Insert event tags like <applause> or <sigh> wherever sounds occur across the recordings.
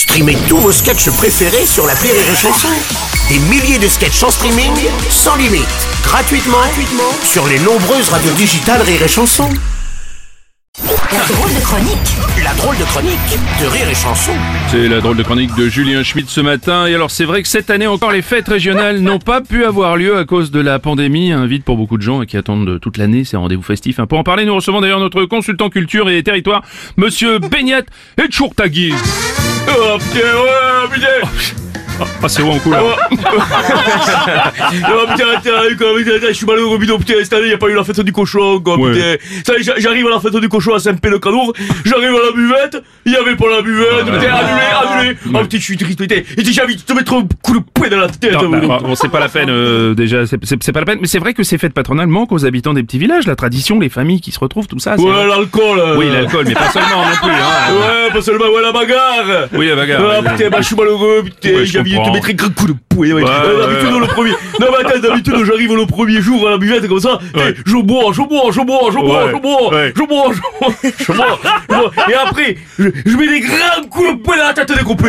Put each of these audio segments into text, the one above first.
Streamez tous vos sketchs préférés sur la Rire et Chanson. Des milliers de sketchs en streaming, sans limite, gratuitement, gratuitement sur les nombreuses radios digitales Rire et Chanson. La drôle de chronique La drôle de chronique de Rire et Chanson. C'est la drôle de chronique de Julien Schmidt ce matin. Et alors c'est vrai que cette année encore les fêtes régionales n'ont pas pu avoir lieu à cause de la pandémie. Un vide pour beaucoup de gens qui attendent toute l'année ces rendez-vous festifs. Pour en parler, nous recevons d'ailleurs notre consultant culture et territoire, Monsieur Beignat et Chourtagui. Oh putain, ouais, putain Ah c'est bon en couleur. Oh putain, attends, quoi, putain, attends, je suis malheureux, bidon, putain, cette année, il n'y a pas eu la fête du cochon, quoi, putain. Ça, j'arrive à la fête du cochon à Saint-Pé-le-Canour, j'arrive à la buvette, il n'y avait pas la buvette, putain, annulé, annulé. Oh putain, je suis triste, putain. Et j'ai envie de te mettre un coup de poing dans la tête, Non, bon, c'est pas la peine euh, déjà, c'est- pas la peine. Mais c'est vrai que ces fêtes patronales manquent aux habitants des petits villages. La tradition, les familles qui se retrouvent, tout ça. Ouais, l'alcool. Oui, l'alcool, mais pas seulement non plus. Hein. Ouais, pas seulement, ouais, la bagarre. Oui, la bagarre. Ah putain, bah je suis malheureux, putain, Envie de te mettre un grand coup de poing. Ouais. Euh, d'habitude, ouais. le premier. Non, mais attends, d'habitude, j'arrive le premier jour à la buvette comme ça. Je bois, je bois, je bois, je bois, je bois, je bois, je bois. <laughs> Et après, je, mets des grands coups de poing dans la tête des copains.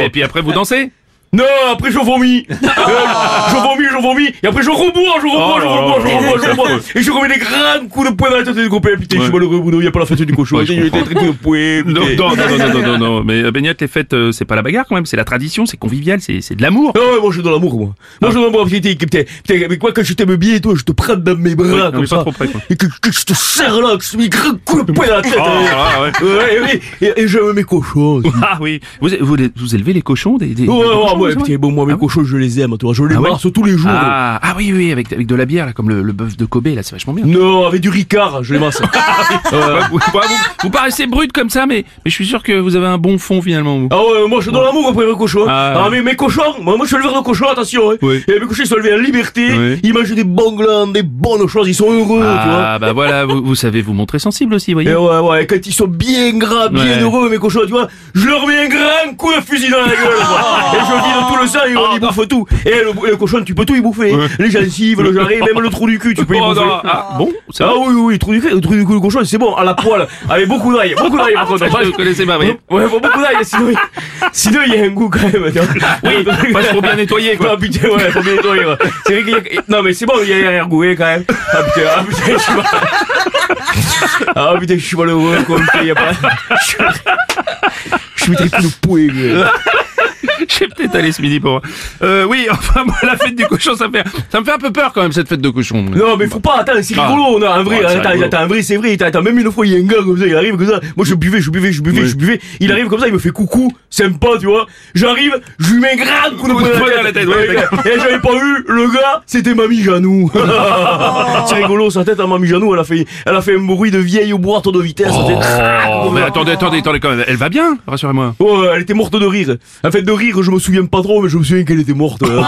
Et puis après vous dansez? Non, après je vomis. <laughs> Euh, je vomis, je vomis. Et après je rebois, je rebois, Oh je là rebois, je rebois, je là rebois. Et je remets des grands coups de poing dans la tête des copains. Putain, je suis malheureux, Bruno, il n'y a pas la fête du cochon. Coup de poing. non, non, non, non, non, non, non, mais euh, Beignat, les fêtes, euh, c'est pas la bagarre quand même, c'est la tradition, c'est convivial, c'est de l'amour. Ah ouais, moi je suis dans l'amour, moi. Moi je suis dans l'amour, putain, putain, avec moi quand je t'aime bien et toi, je te prends dans mes bras non, comme mais pas ça. trop près, quoi. Et que, je te serre là, que je te mets un grand coup de poing dans la tête. Oh, hein. ah, ouais. Ouais, ouais, et, j'aime mes cochons. Ah oui, vous, élevez les cochons des, des, Ouais, putain, bon, moi mes cochons, je les aime, toi. Je les Ah ouais tous les jours. ah, ah oui, oui, avec, avec de la bière, là, comme le, le bœuf de Kobe, là, c'est vachement bien. Non, avec du Ricard, je les masse. <laughs> <laughs> Ouais, vous, vous- vous paraissez brut comme ça, mais, mais je suis sûr que vous avez un bon fond finalement. vous. Ah ouais, moi je suis dans l'amour après mes cochons. Ah. Ah, mais mes cochons, moi, moi je suis éleveur de cochons, attention. Hein. Oui. Et mes cochons ils sont élevés en liberté, Oui. ils mangent des bons glands, des bonnes choses, ils sont heureux, tu vois. Ah bah voilà, vous, vous savez vous montrer sensible aussi, voyez. Et ouais, ouais, quand ils sont bien gras, bien heureux, mes cochons, tu vois, je leur mets un grand coup de fusil dans la gueule, quoi. <laughs> Et je tout le sang et on y bouffe tout. Et le, le cochon, tu peux tout y bouffer. Les gencives, le jarret, même le trou du cul, tu peux y Oh, bouffer. ah, bon, Ah oui, oui, trou du cul, le trou du cul, le cochon, c'est bon, à la poêle, avec beaucoup d'ail, beaucoup d'ail, par contre. Ça, je connaissais pas, voyez. Ouais, beaucoup d'ail, sinon, il- sinon il y a un goût quand même. Oui, parce qu'il faut bien nettoyer, quoi. Ah putain, ouais, faut bien nettoyer. C'est vrai qu'il y a... Non, mais c'est bon, il y a un goût quand même. Ah putain, ah putain, je suis mal... Ah putain, je suis malheureux, quoi. Putain, y a pas... Je suis- Je suis de poing. <laughs> Je vais peut-être aller ce midi pour. Euh, oui, <laughs> enfin, moi, la fête du cochon, ça me fait, ça me fait un peu peur quand même cette fête de cochon. Non, mais faut pas, attends, c'est rigolo, on a un vrai, Ouais, c'est attends, rigolo. attends, un vrai, c'est vrai, attends, attends, même une fois, il y a un gars comme ça, il arrive comme ça, moi je buvais, je buvais, je buvais, je buvais, il arrive comme ça, il me fait coucou, sympa, tu vois, j'arrive, je lui mets un grand coup de poing dans la tête, <laughs> ouais, Ouais, et j'avais pas vu, le gars, c'était Mamie Janou. <laughs> c'est rigolo, sa tête à Mamie Janou, elle a fait, elle a fait un bruit de vieille boîte de vitesse, Oh, mais attendez, attendez, attendez quand même. Elle va bien, rassurez-moi. Oh, elle était morte de rire. En fait, de rire, je me souviens pas trop, mais je me souviens qu'elle était morte. <laughs> Putain, ouais,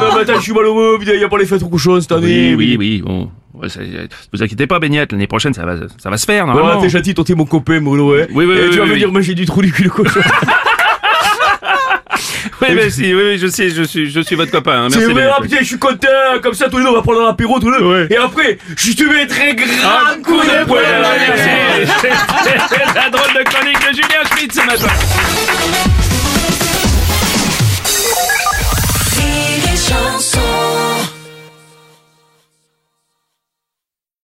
non, mais attends, je suis malheureux, putain, y a pas les fêtes au cochon cette année. Oui, oui, oui. Bon, Ouais, ça- vous inquiétez pas, Beignat. L'année prochaine, ça va, ça va se faire Ouais, normalement. t'es gentil, t'es mon copain, Bruno, ouais. Oui, oui, Et oui, tu vas oui, me dire, j'ai du trou du cul le cochon. Oui, mais si, oui, oui, je sais, je suis, je suis votre copain. hein. Merci. putain, je suis content, comme ça, tous les deux, on va prendre un apéro, tous les deux. Ouais. Et après, je te très grand coup de poing. <laughs> C'était la drôle de chronique de Julien Schmitt ce matin.